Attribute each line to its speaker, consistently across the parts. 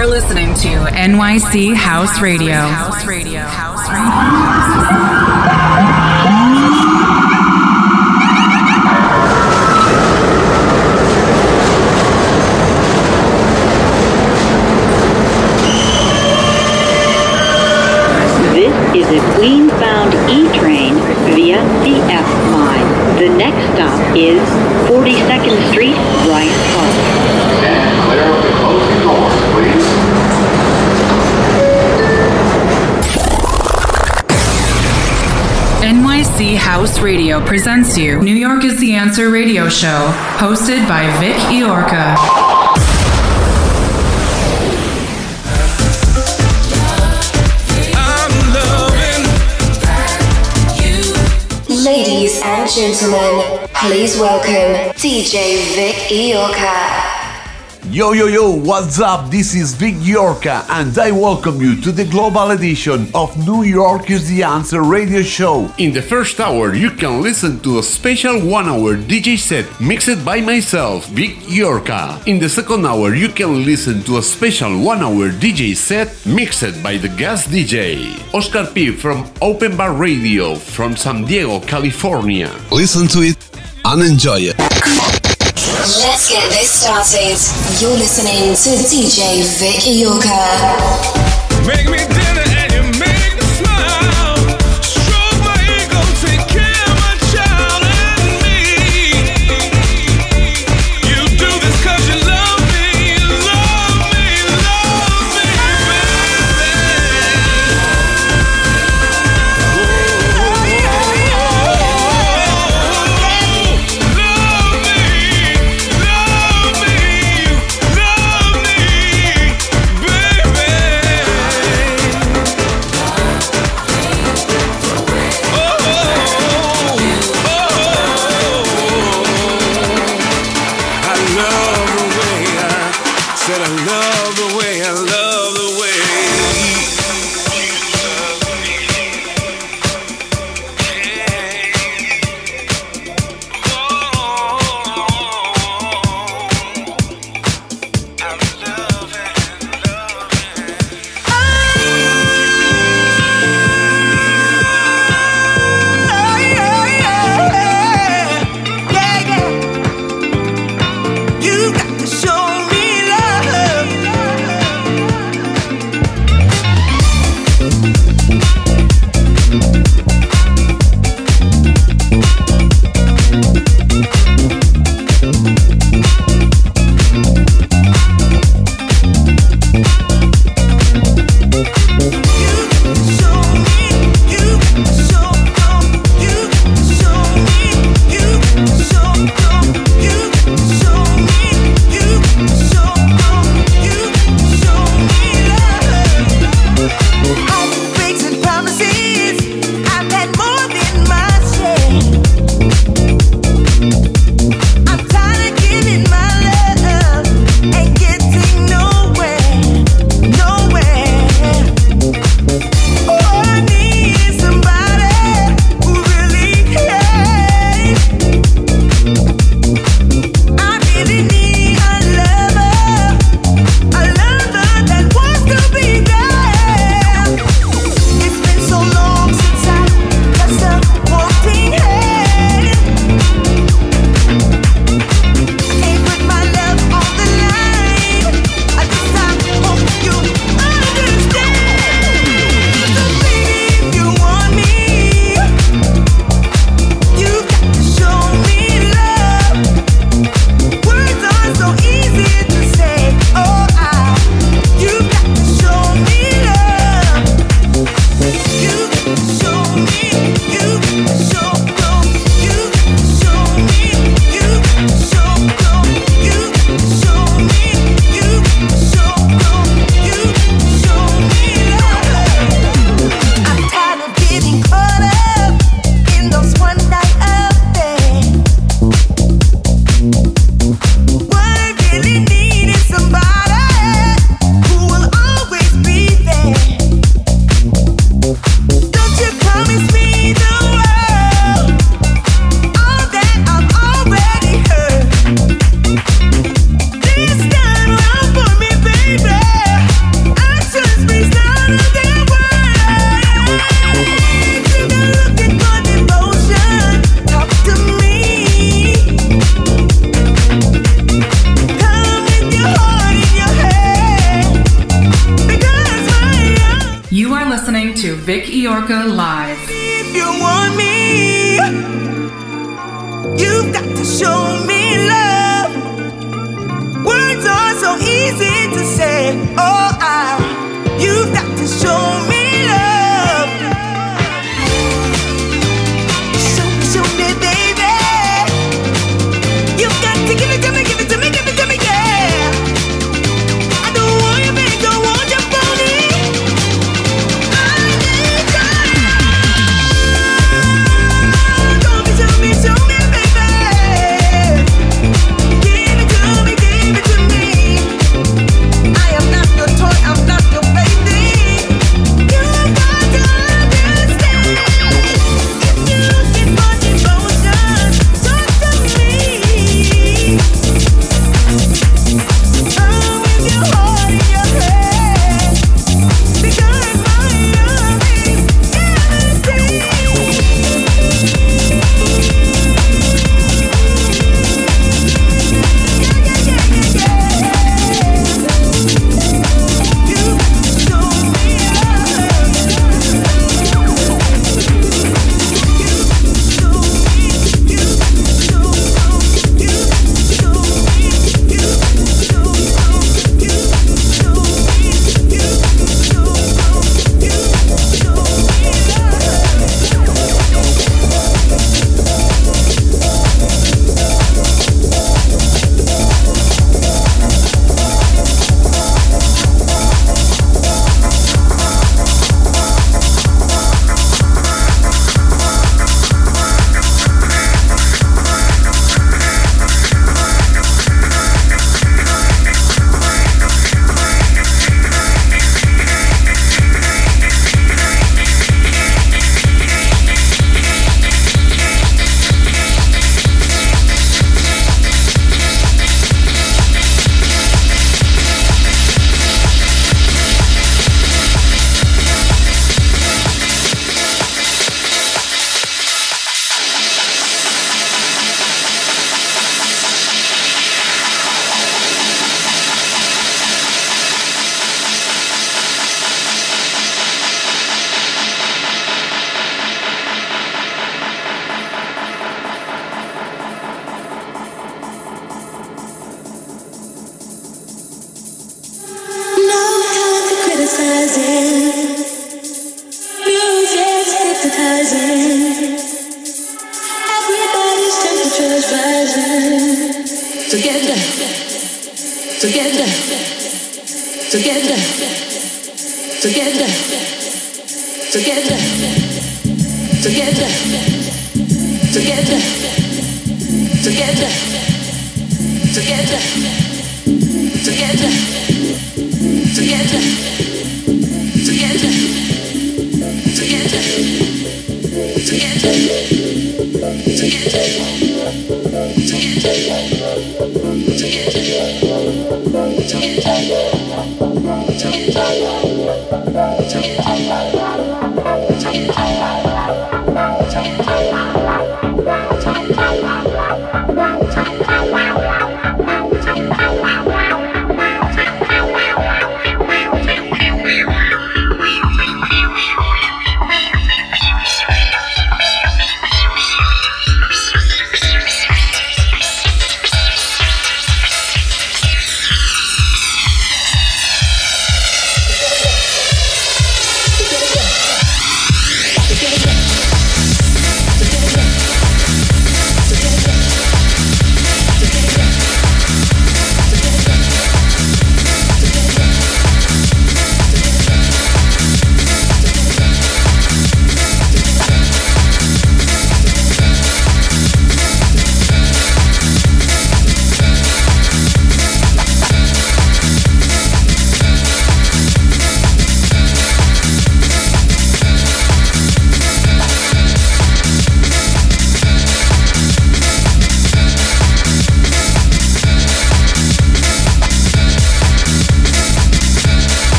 Speaker 1: You're listening to NYC House Radio. House Radio. House Radio. House Radio presents you New York is the Answer radio show, hosted by Vic Iorca.
Speaker 2: Ladies and gentlemen, please welcome DJ Vic Iorca.
Speaker 3: Yo, yo, yo, what's up? This is Vic Yorka, and I welcome you to the global edition of New York is the Answer radio show.
Speaker 4: In the first hour, you can listen to a special one hour DJ set mixed by myself, Vic Yorka. In the second hour, you can listen to a special one hour DJ set mixed by the guest DJ, Oscar P. from Open Bar Radio from San Diego, California.
Speaker 5: Listen to it and enjoy it.
Speaker 2: Let's get this started. You're listening to DJ Vic Iorca.
Speaker 6: Make me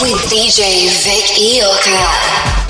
Speaker 6: with DJ
Speaker 7: Vic Iorka.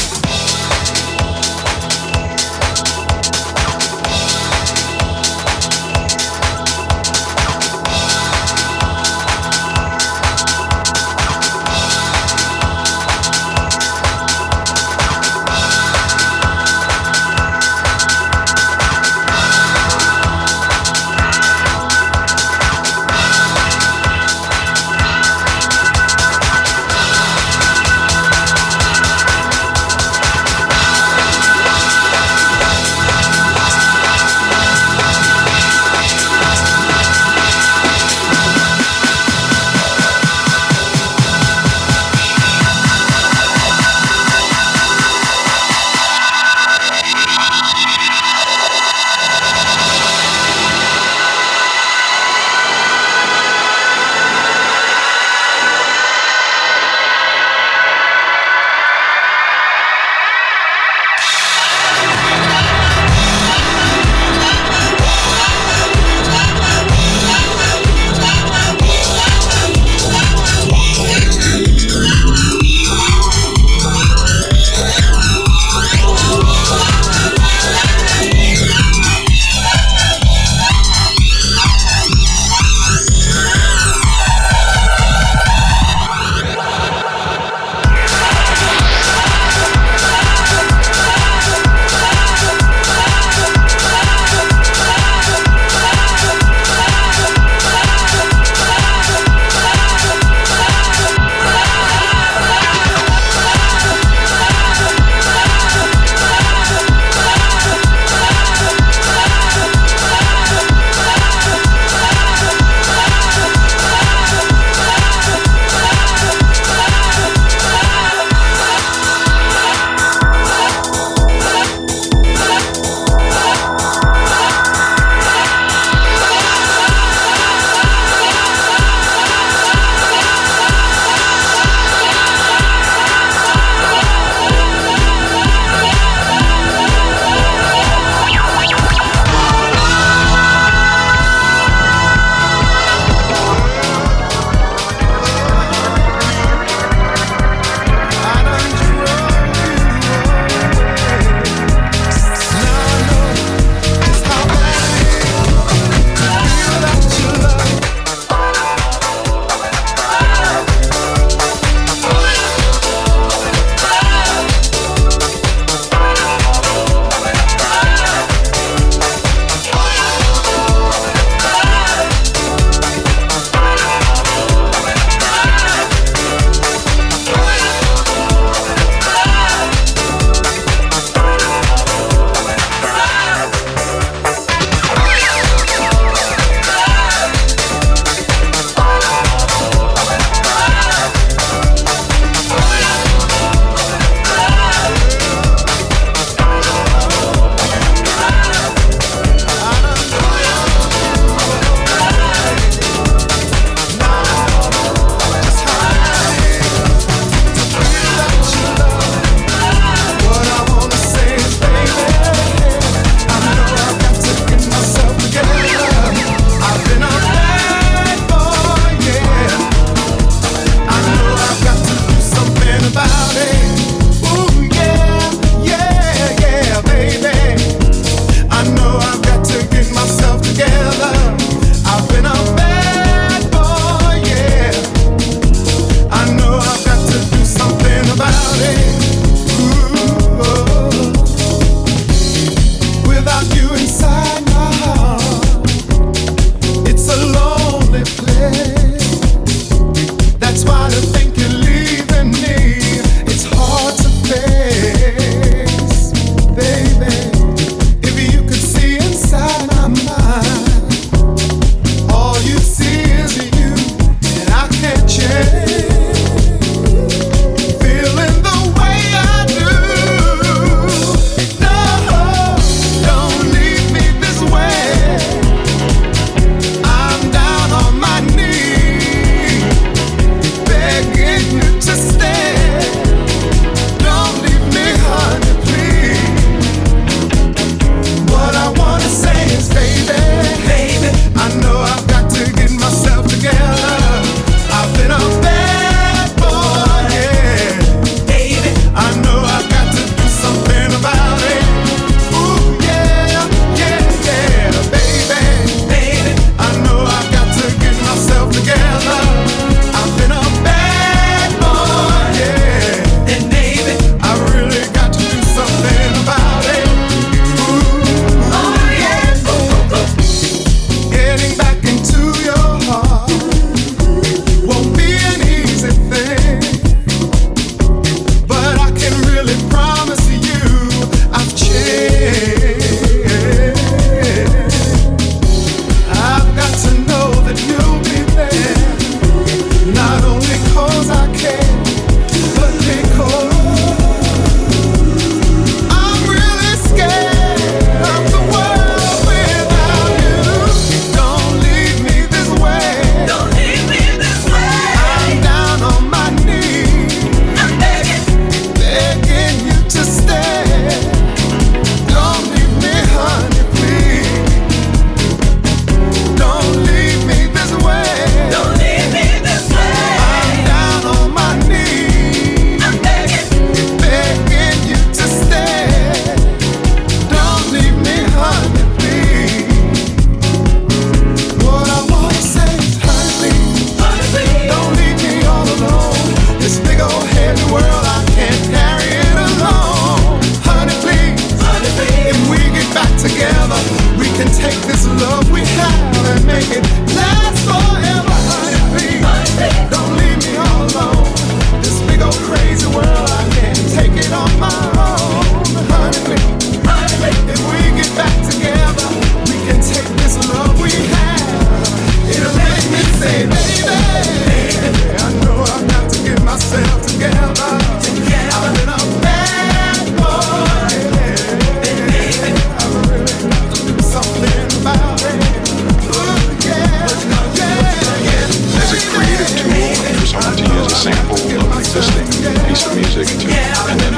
Speaker 7: sample
Speaker 6: of an existing piece of music to, and then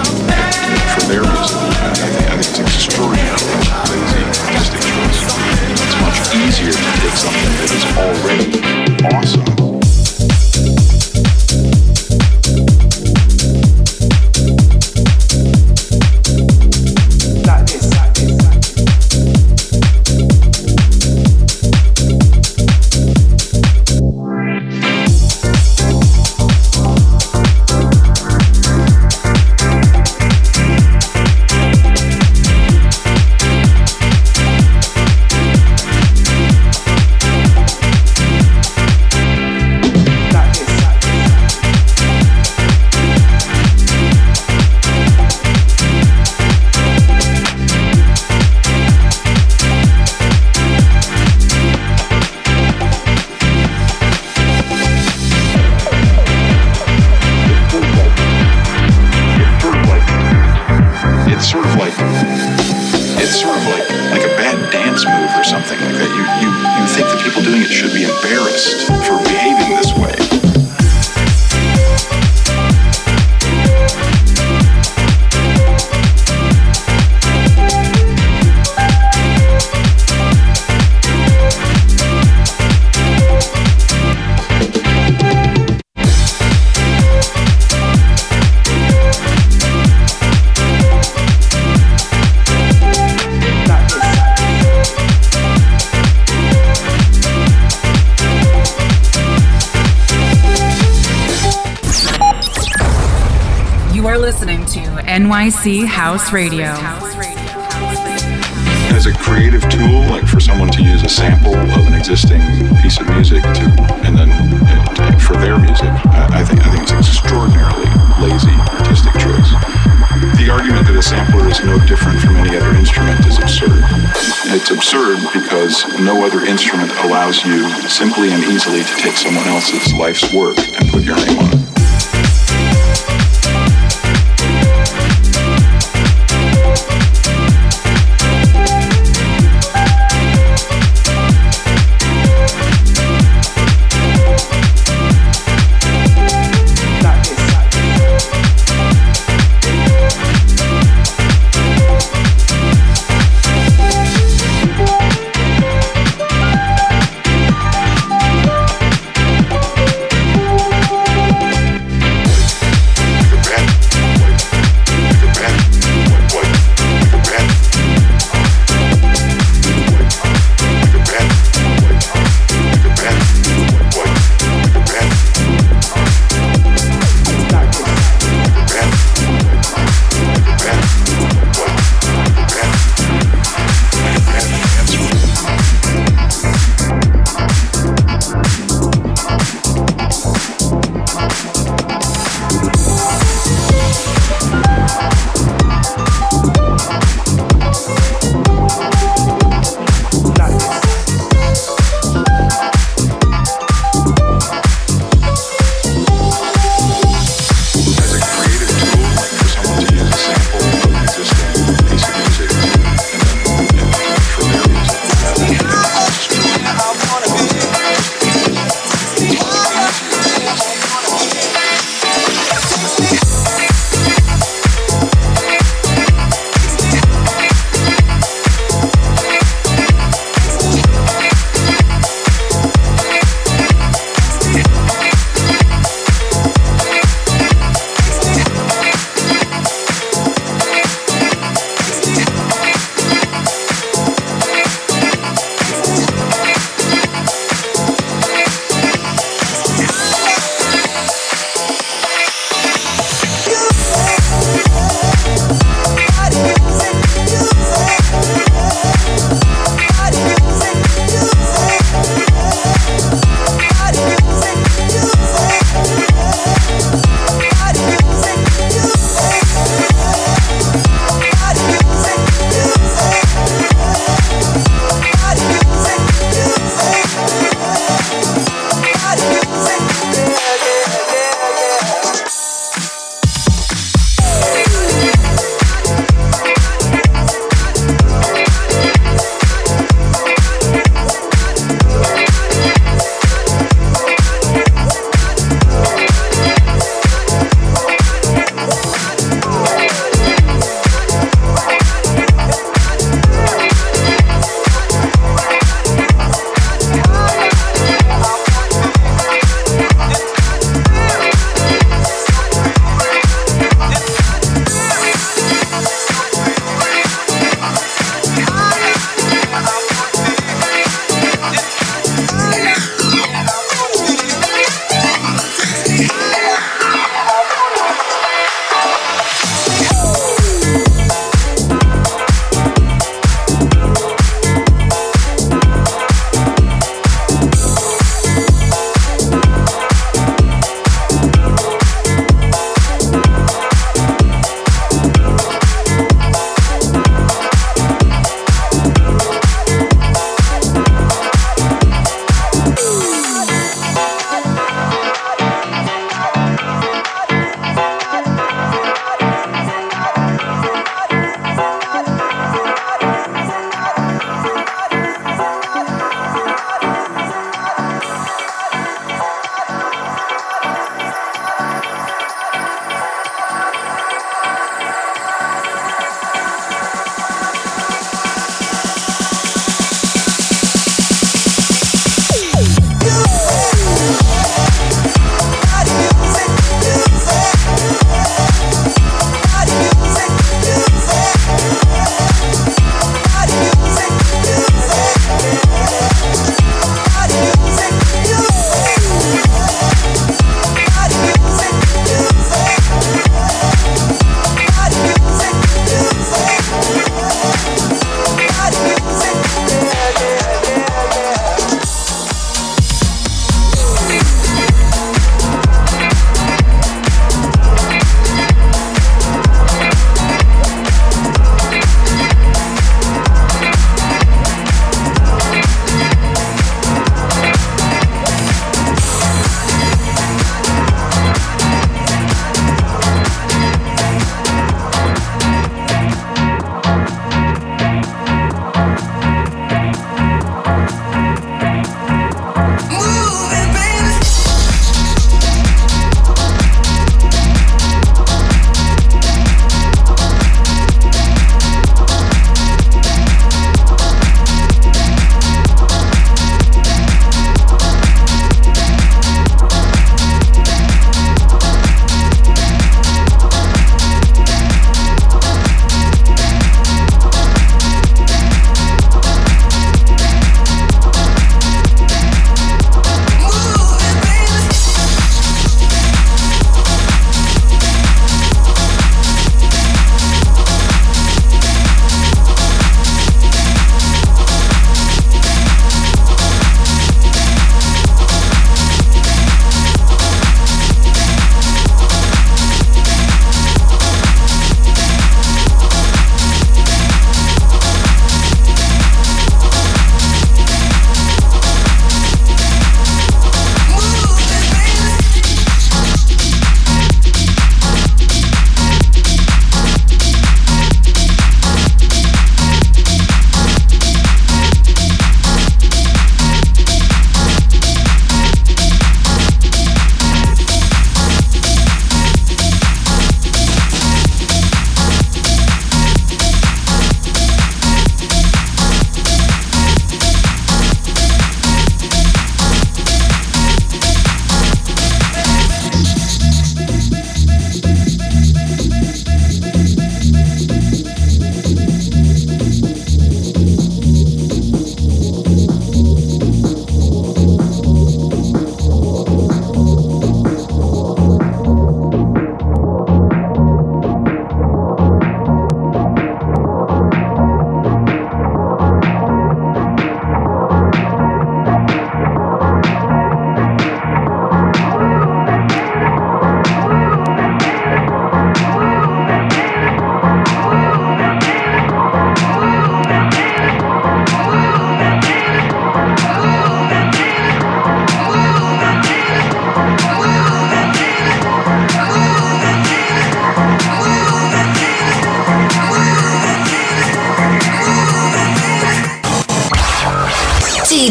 Speaker 6: from their music, I think, I think it's extraordinarily lazy artistic choice. It's much easier to take something
Speaker 8: that is already awesome.
Speaker 1: NYC House Radio.
Speaker 9: As a creative tool, like for someone to use a sample of an existing piece of music to, and then and for their music, I, I think I think it's extraordinarily lazy artistic choice. The argument that a sampler is no different from any other instrument is absurd. It's absurd because no other instrument allows you simply and easily to take someone else's life's work and put your name on it.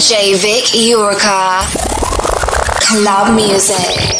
Speaker 2: DJ Vic Iorka. Club music.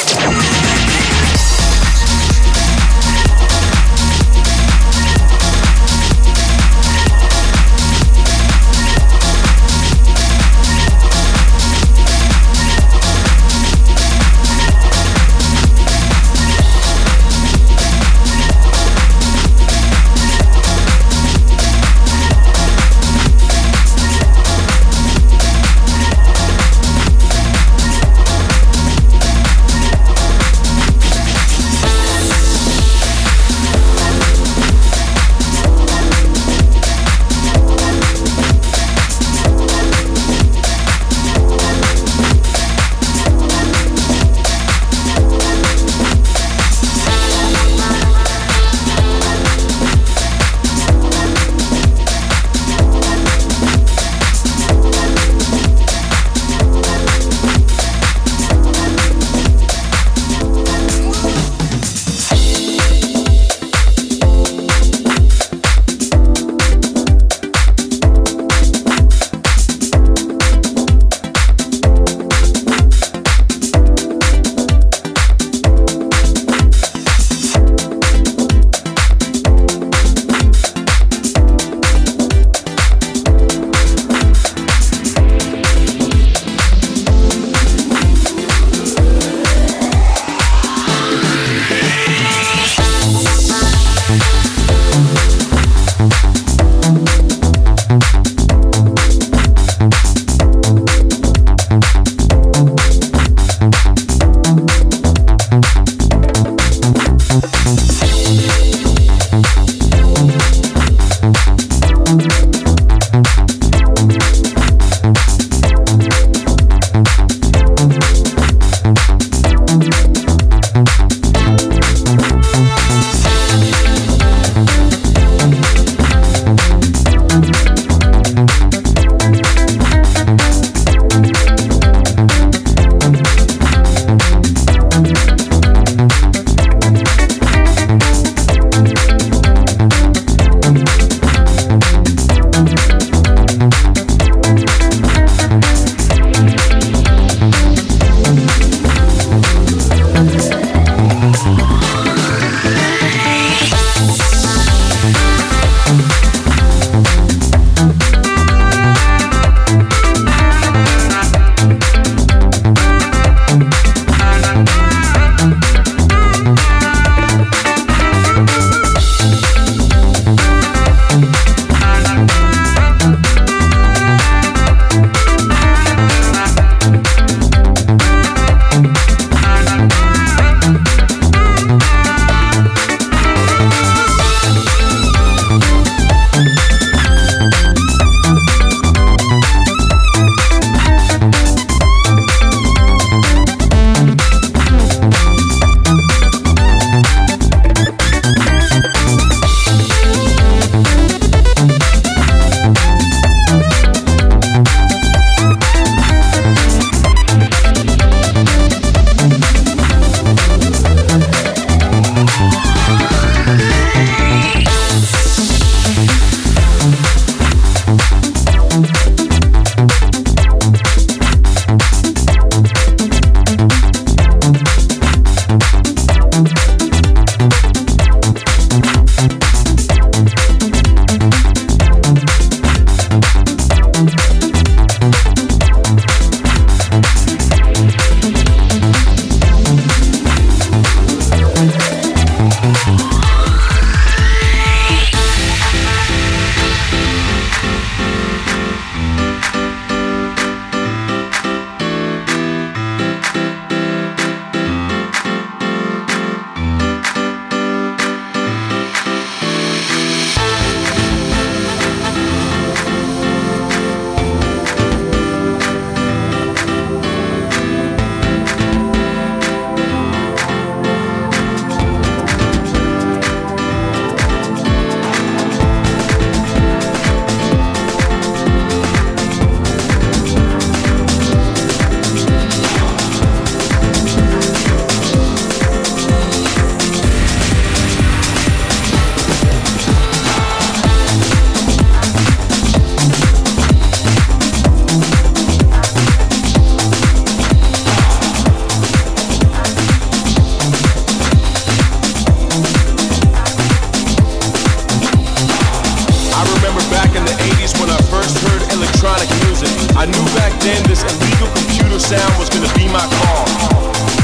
Speaker 10: Sound was gonna be my call.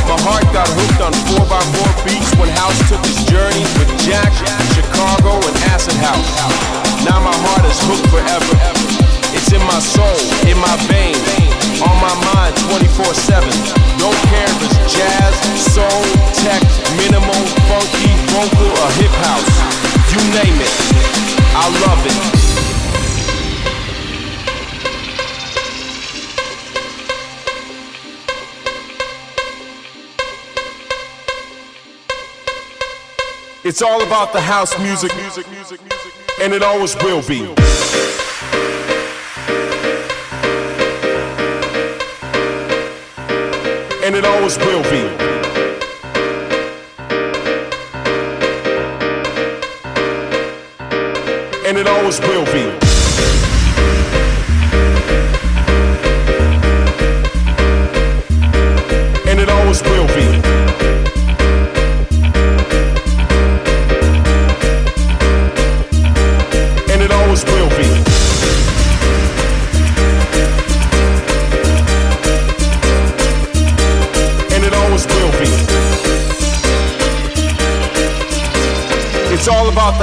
Speaker 10: My heart got hooked on 4x4 beats when House took his journey with Jack, Chicago, and Acid House. Now my heart is hooked forever. It's in my soul, in my veins, on my mind 24-7. Don't care if it's jazz, soul, tech, minimal, funky, vocal, or hip house. You name it. I love it. It's all about the house music, and it always will be. And it always will be. And it always will be. And it always will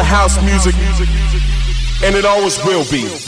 Speaker 10: house music, and it always will be.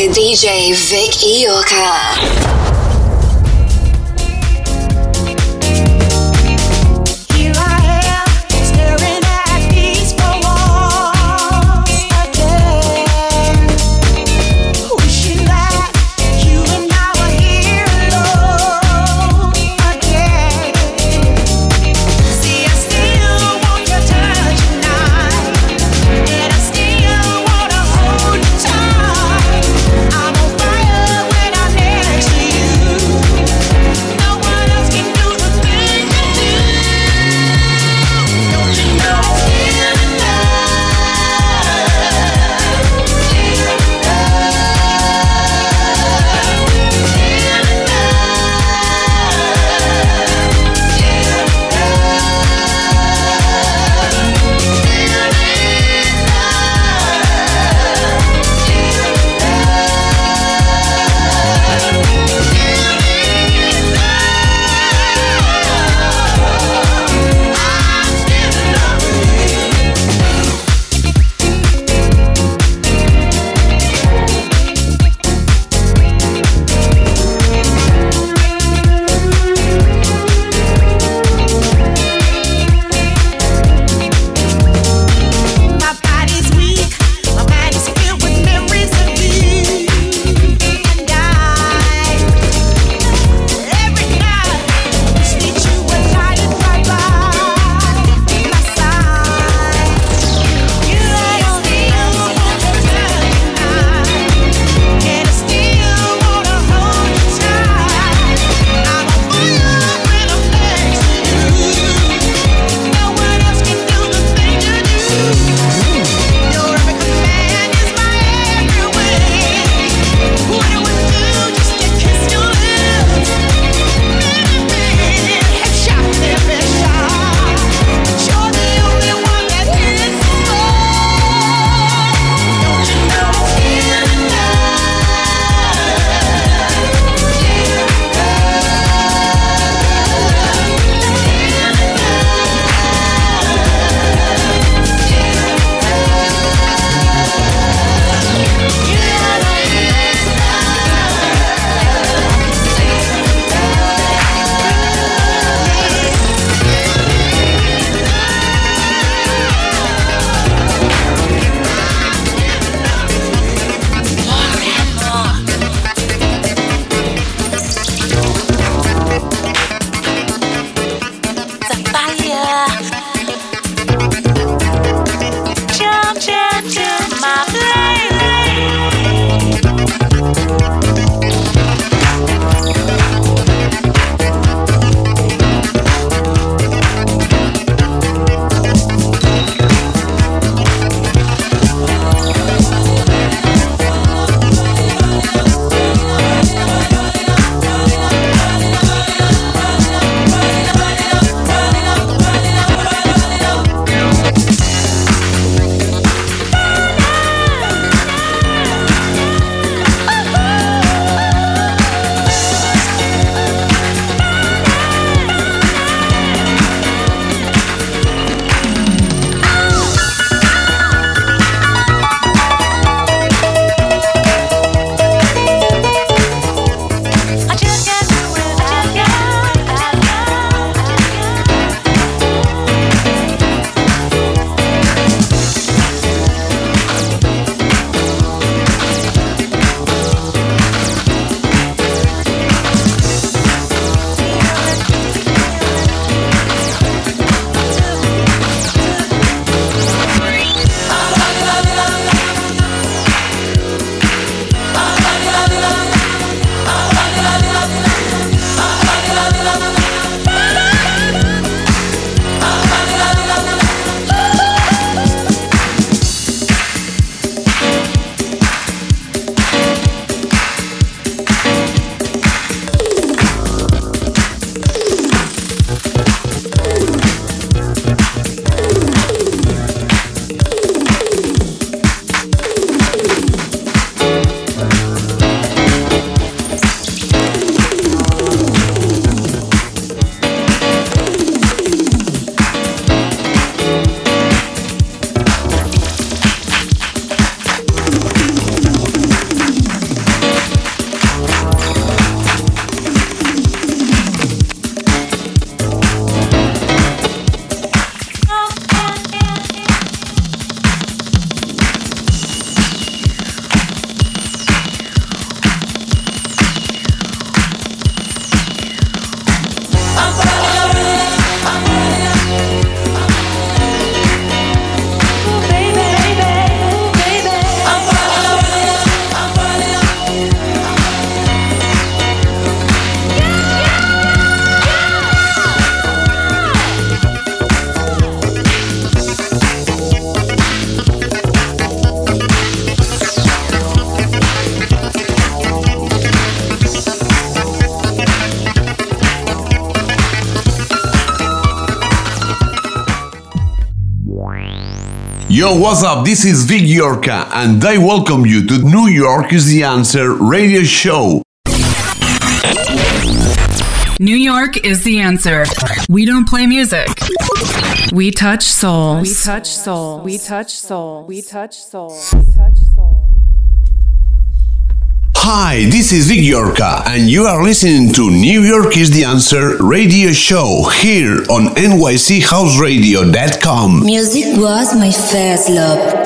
Speaker 8: To DJ Vic Iorka.
Speaker 4: Yo, what's up? This is Vic Yorka, and I welcome you to New York is the Answer radio show.
Speaker 7: New York is the answer. We don't play music. We touch souls.
Speaker 11: We touch soul. We touch soul. We touch soul. We touch soul.
Speaker 4: Hi, this is Vic Yorka, and you are listening to New York is the Answer radio show here on NYCHouseradio.com.
Speaker 8: Music was my first love.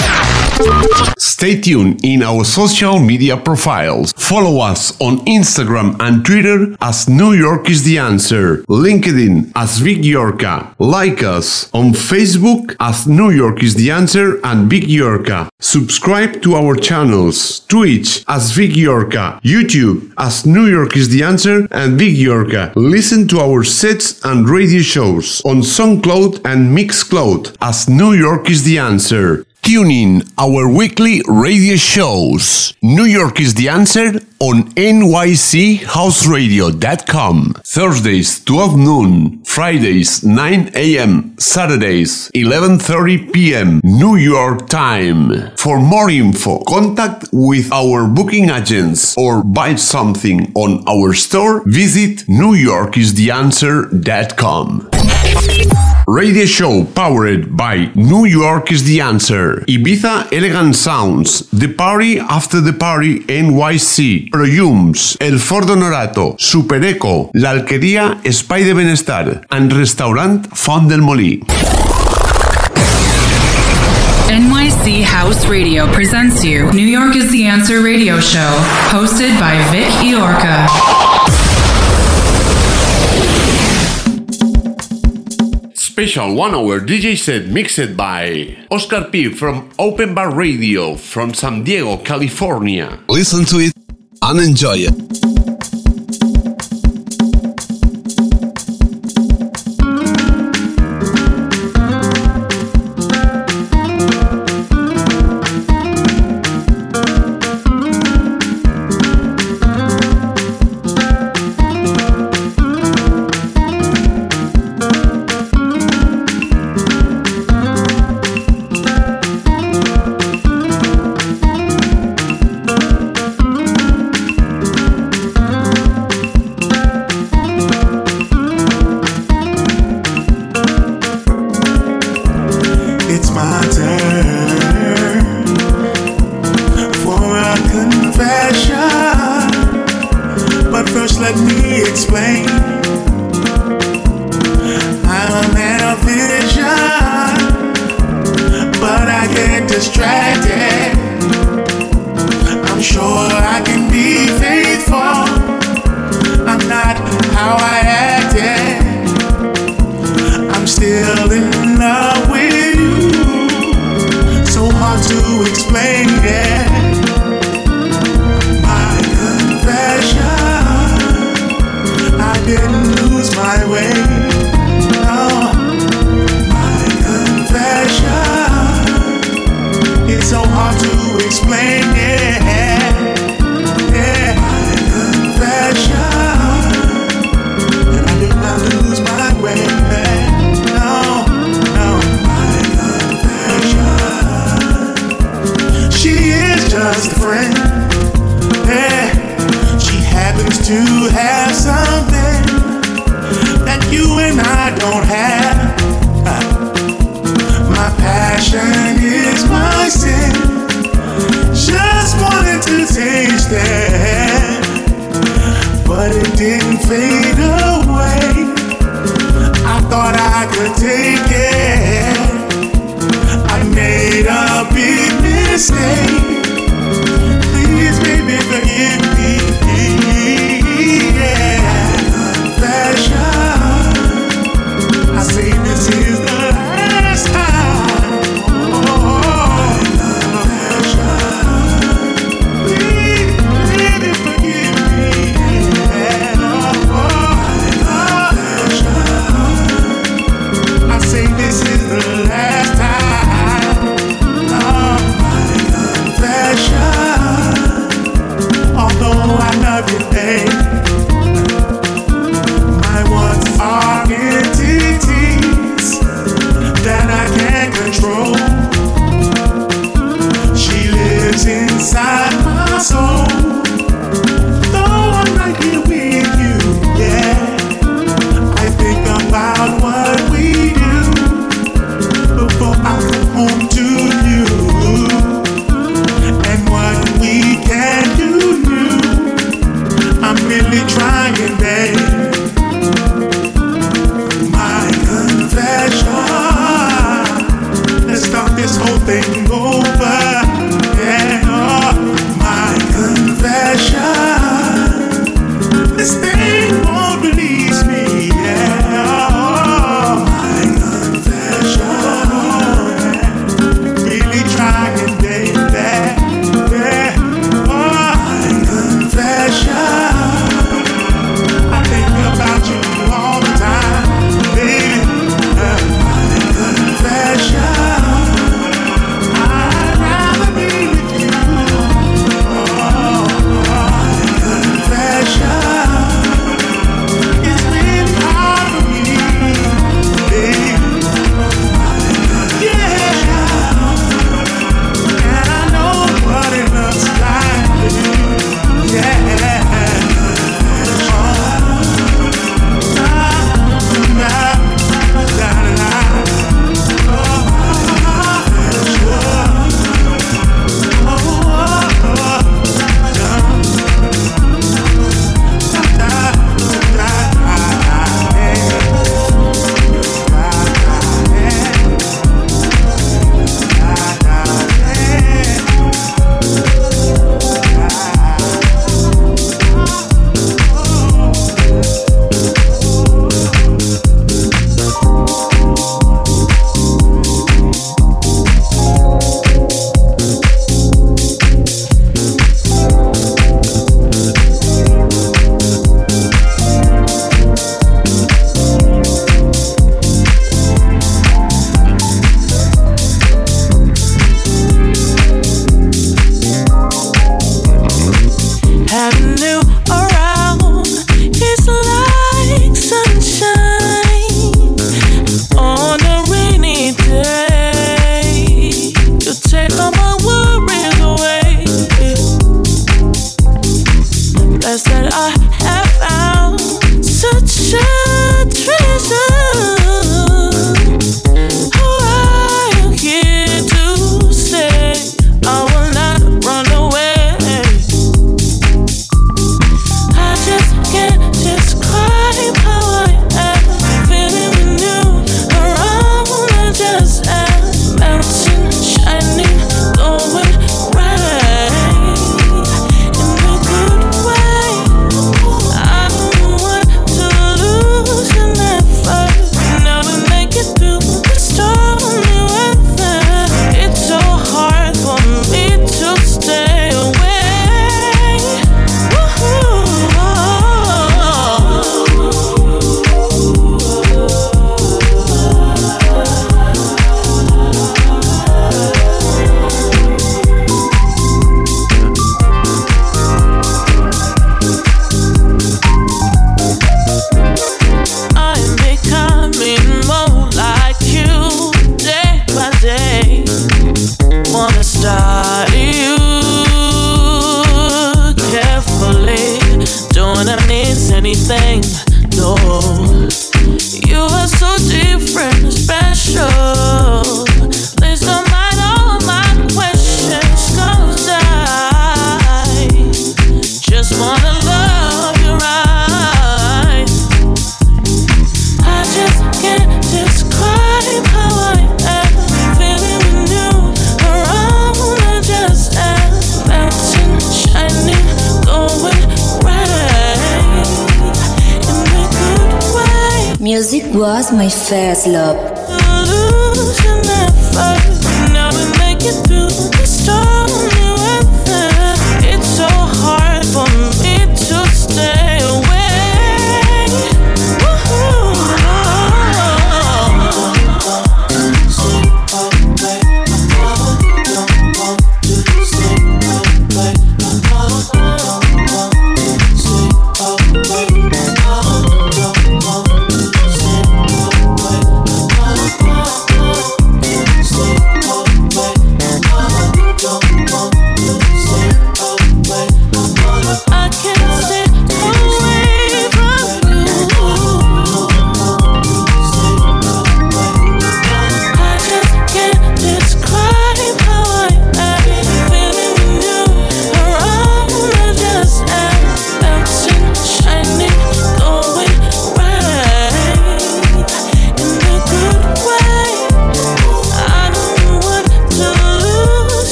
Speaker 4: Stay tuned in our social media profiles. Follow us on Instagram and Twitter as New York is the Answer, LinkedIn as Vic Yorka. Like us on Facebook as New York is the Answer and Vic Yorka. Subscribe to our channels, Twitch as Vic Yorka, YouTube as New York is the Answer and Vic Yorka. Listen to our sets and radio shows on SoundCloud and Mixcloud as New York is the Answer. Tune in our weekly radio shows. New York is the answer on nychouseradio.com. Thursdays 12 noon, Fridays 9 a.m., Saturdays 11:30 p.m. New York time. For more info, contact with our booking agents or buy something on our store, visit newyorkistheanswer.com. Radio show powered by New York is the answer. Ibiza Elegant Sounds, The Party After the Party NYC, Proyums, El Fordo Norato, Super Eco, La Alquería Espai de Benestar, and Restaurant Font del Molí.
Speaker 7: NYC House Radio presents you New York is the Answer radio show, hosted by Vic Yorka.
Speaker 12: Special one hour DJ set mixed by Oscar P from Open Bar Radio from San Diego, California.
Speaker 13: Listen to it and enjoy it.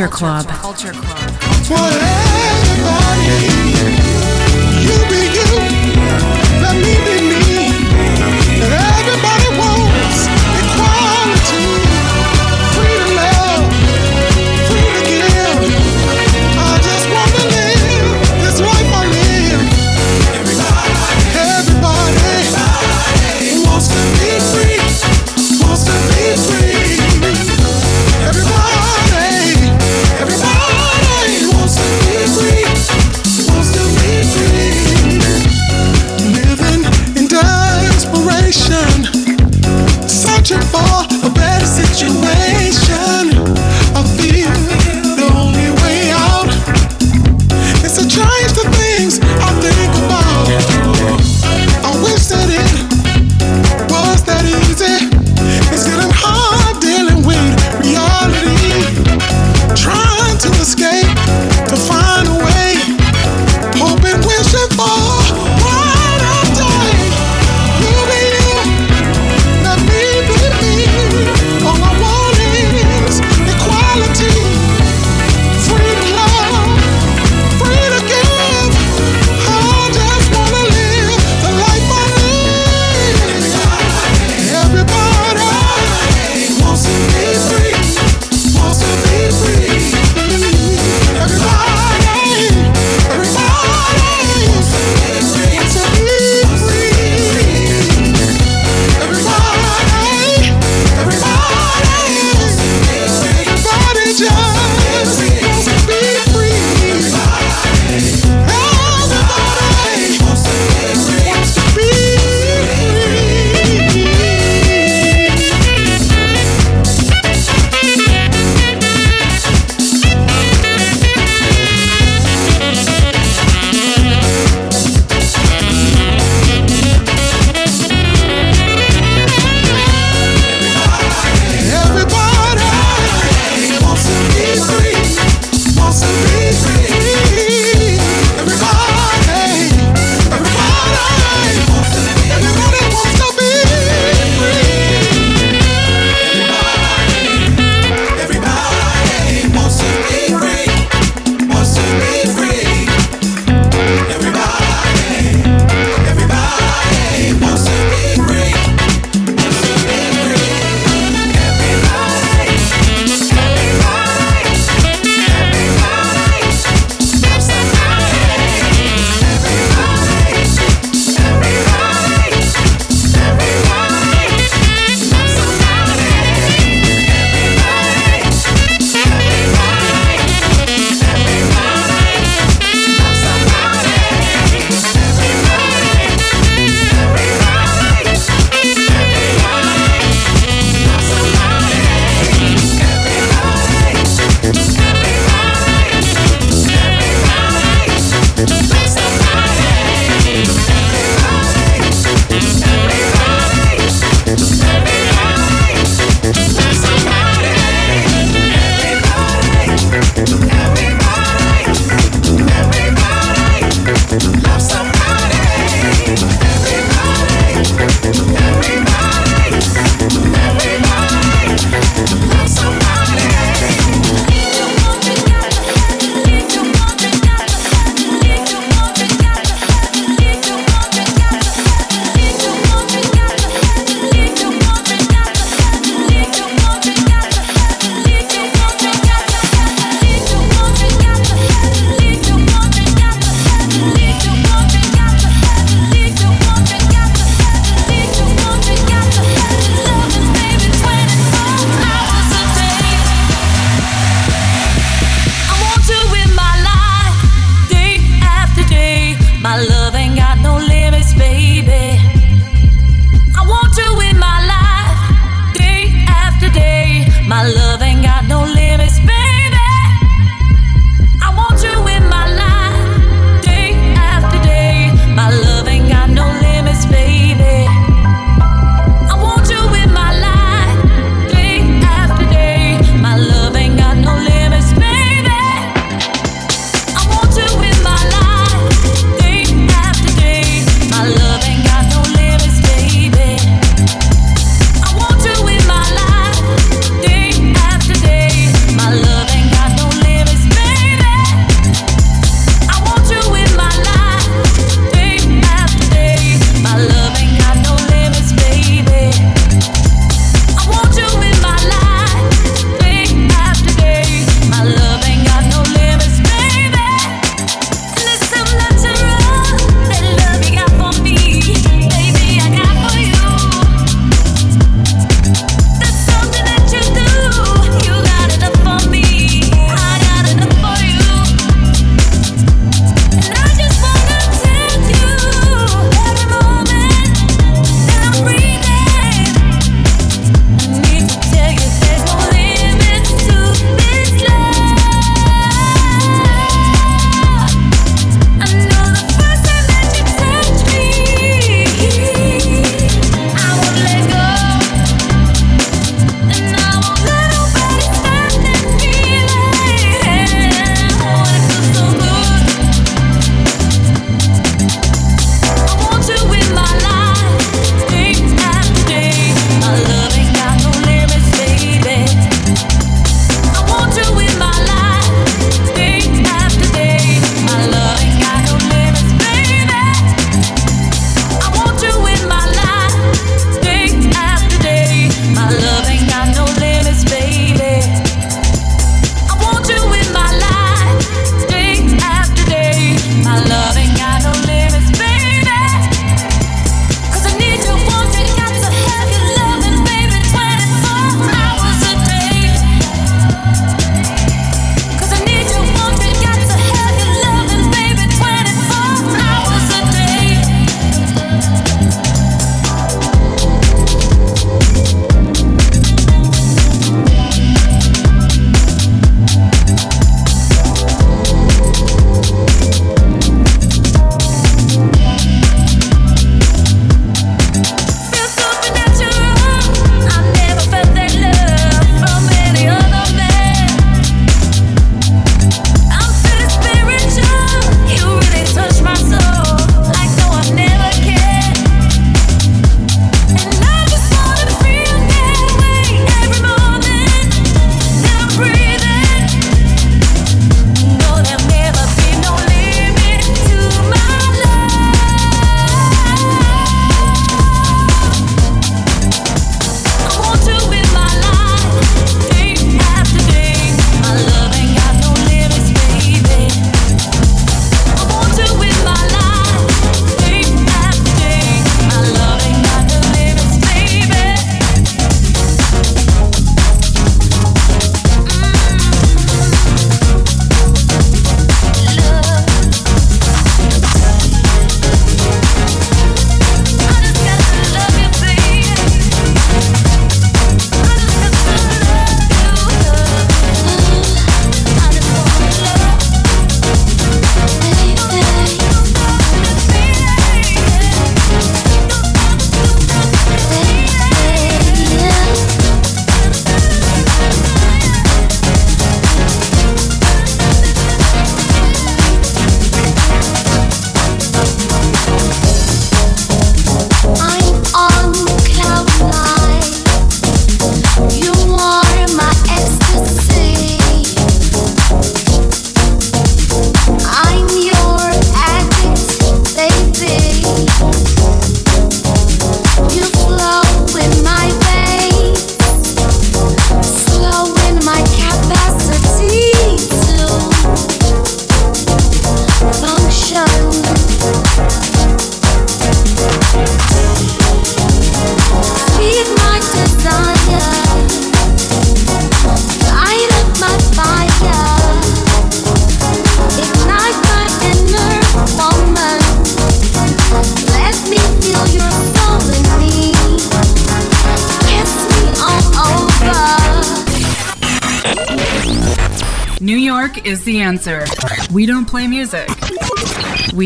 Speaker 14: Culture Club.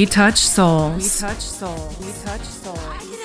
Speaker 7: We touch souls.
Speaker 11: We touch soul. We touch soul.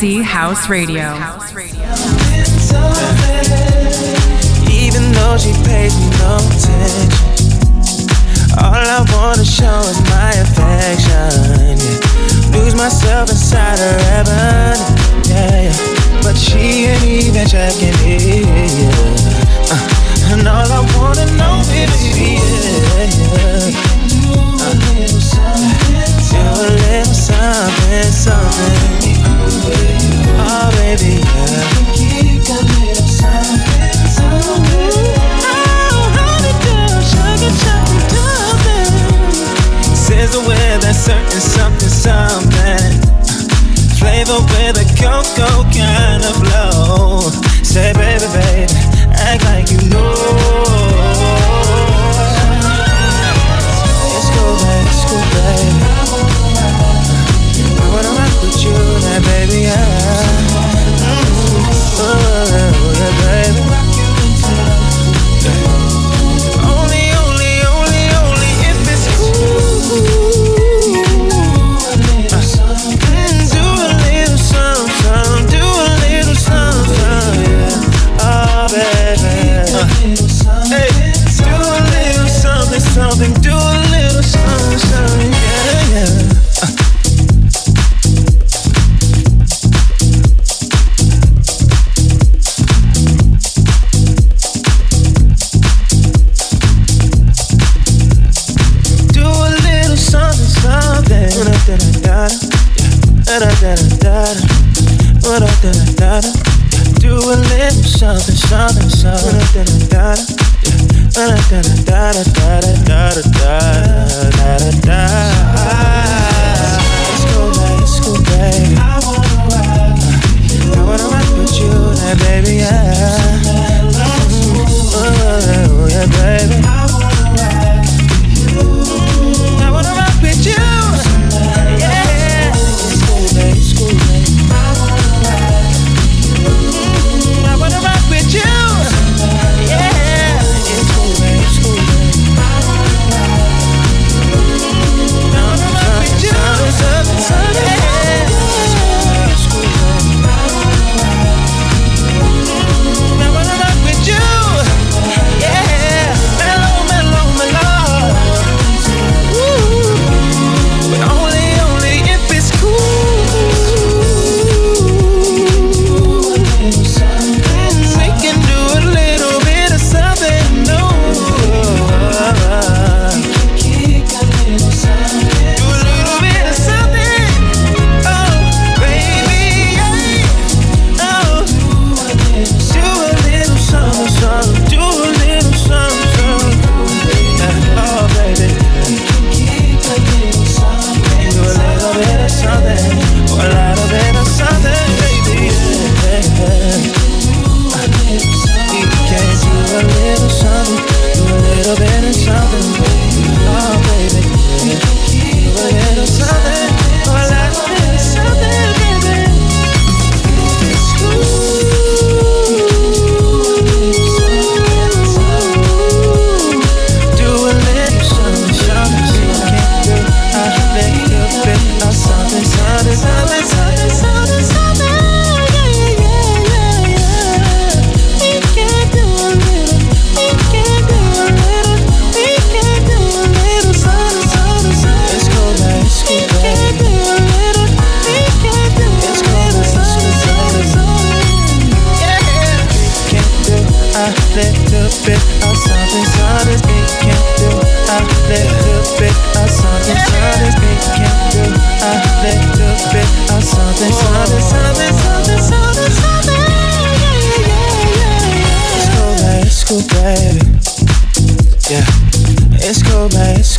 Speaker 7: House Radio.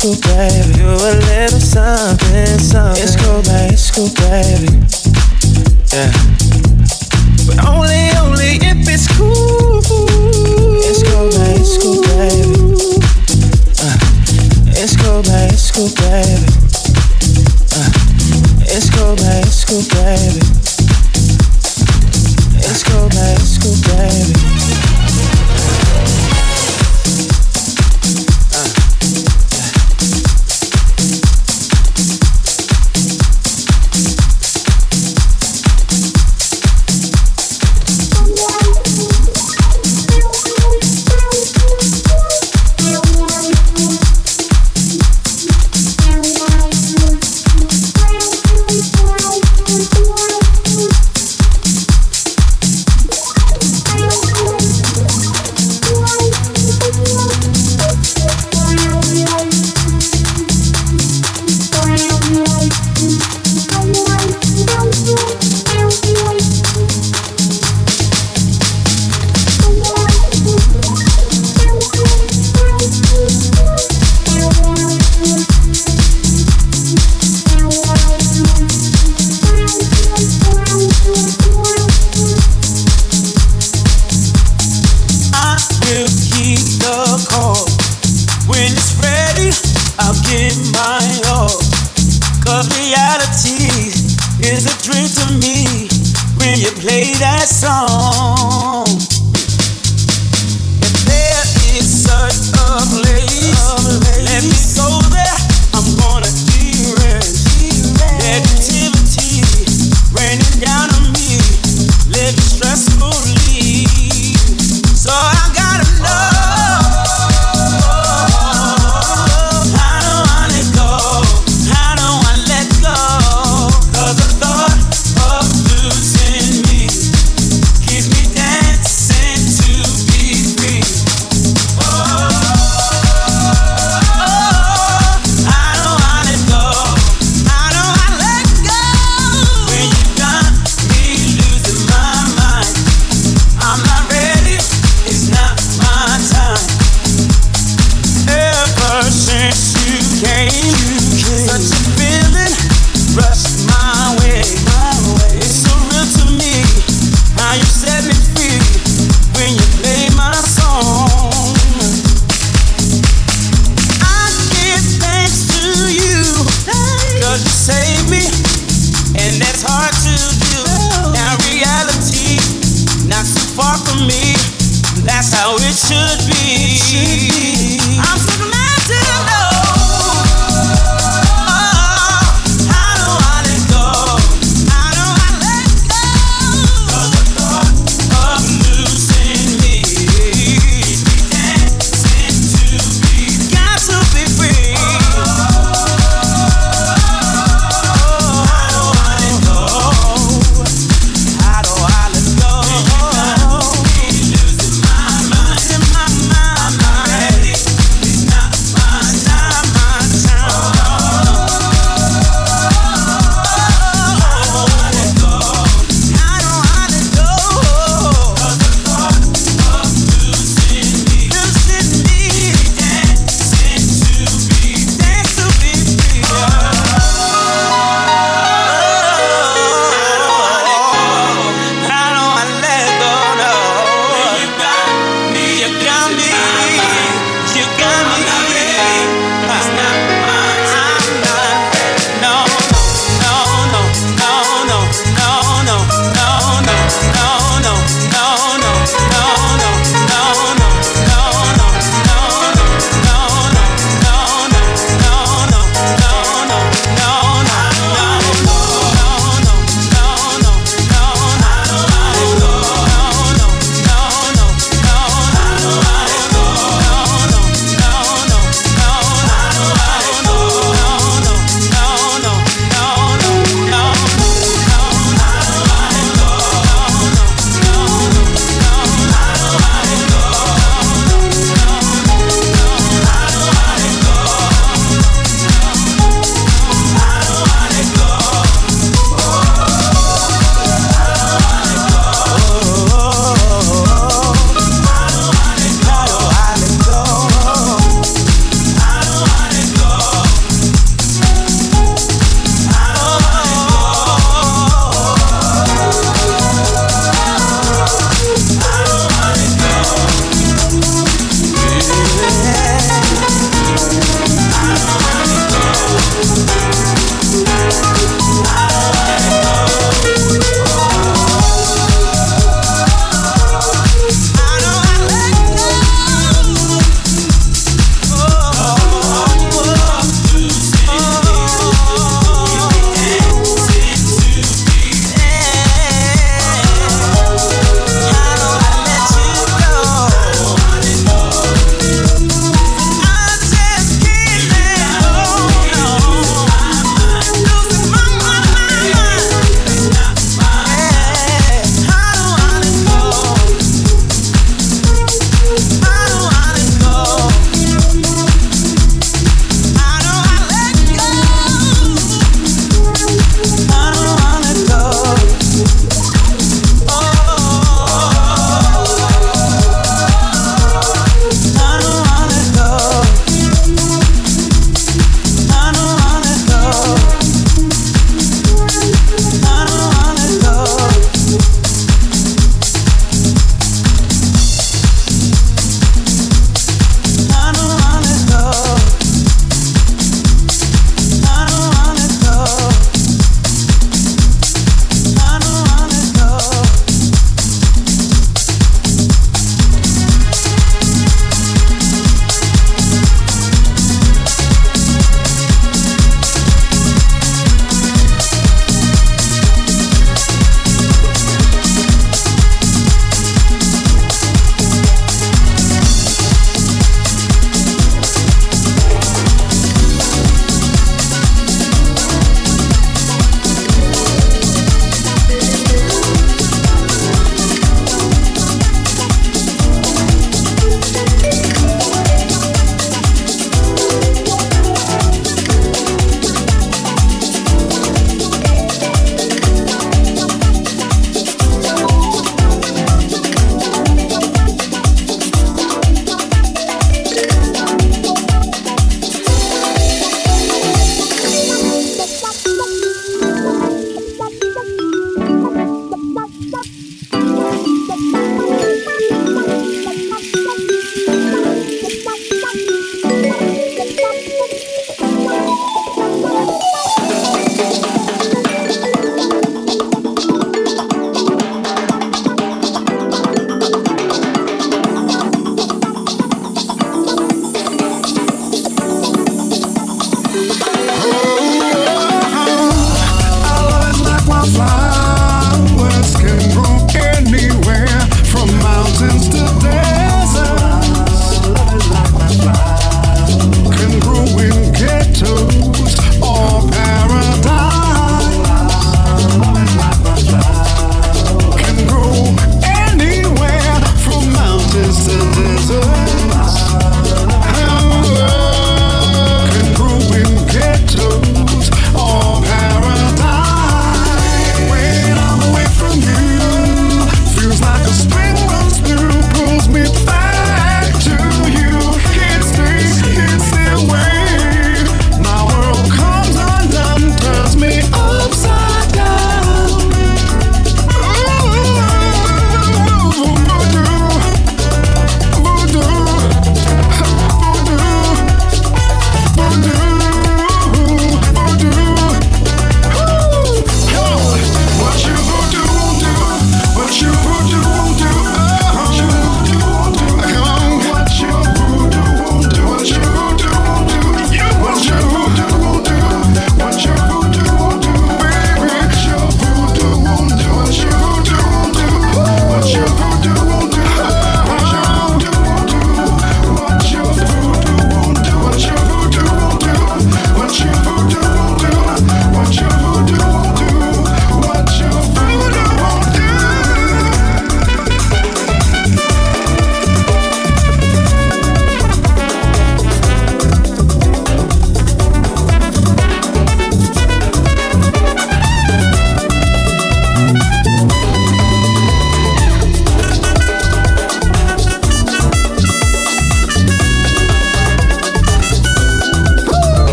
Speaker 15: cool, baby. Do a little something, something. It's cool, baby. It's cool, baby. Yeah. But only, only if it's cool. It's cool, baby. It's cool, baby. Uh, it's cool, baby. It's cool, baby. Uh, it's cool, baby. It's cool, baby.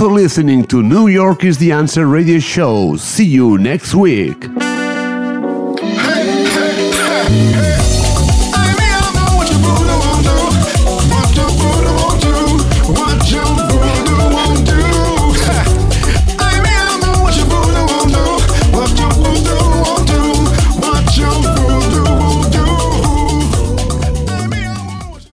Speaker 4: For listening to New York is the Answer radio show. See you next week.
Speaker 16: Hey,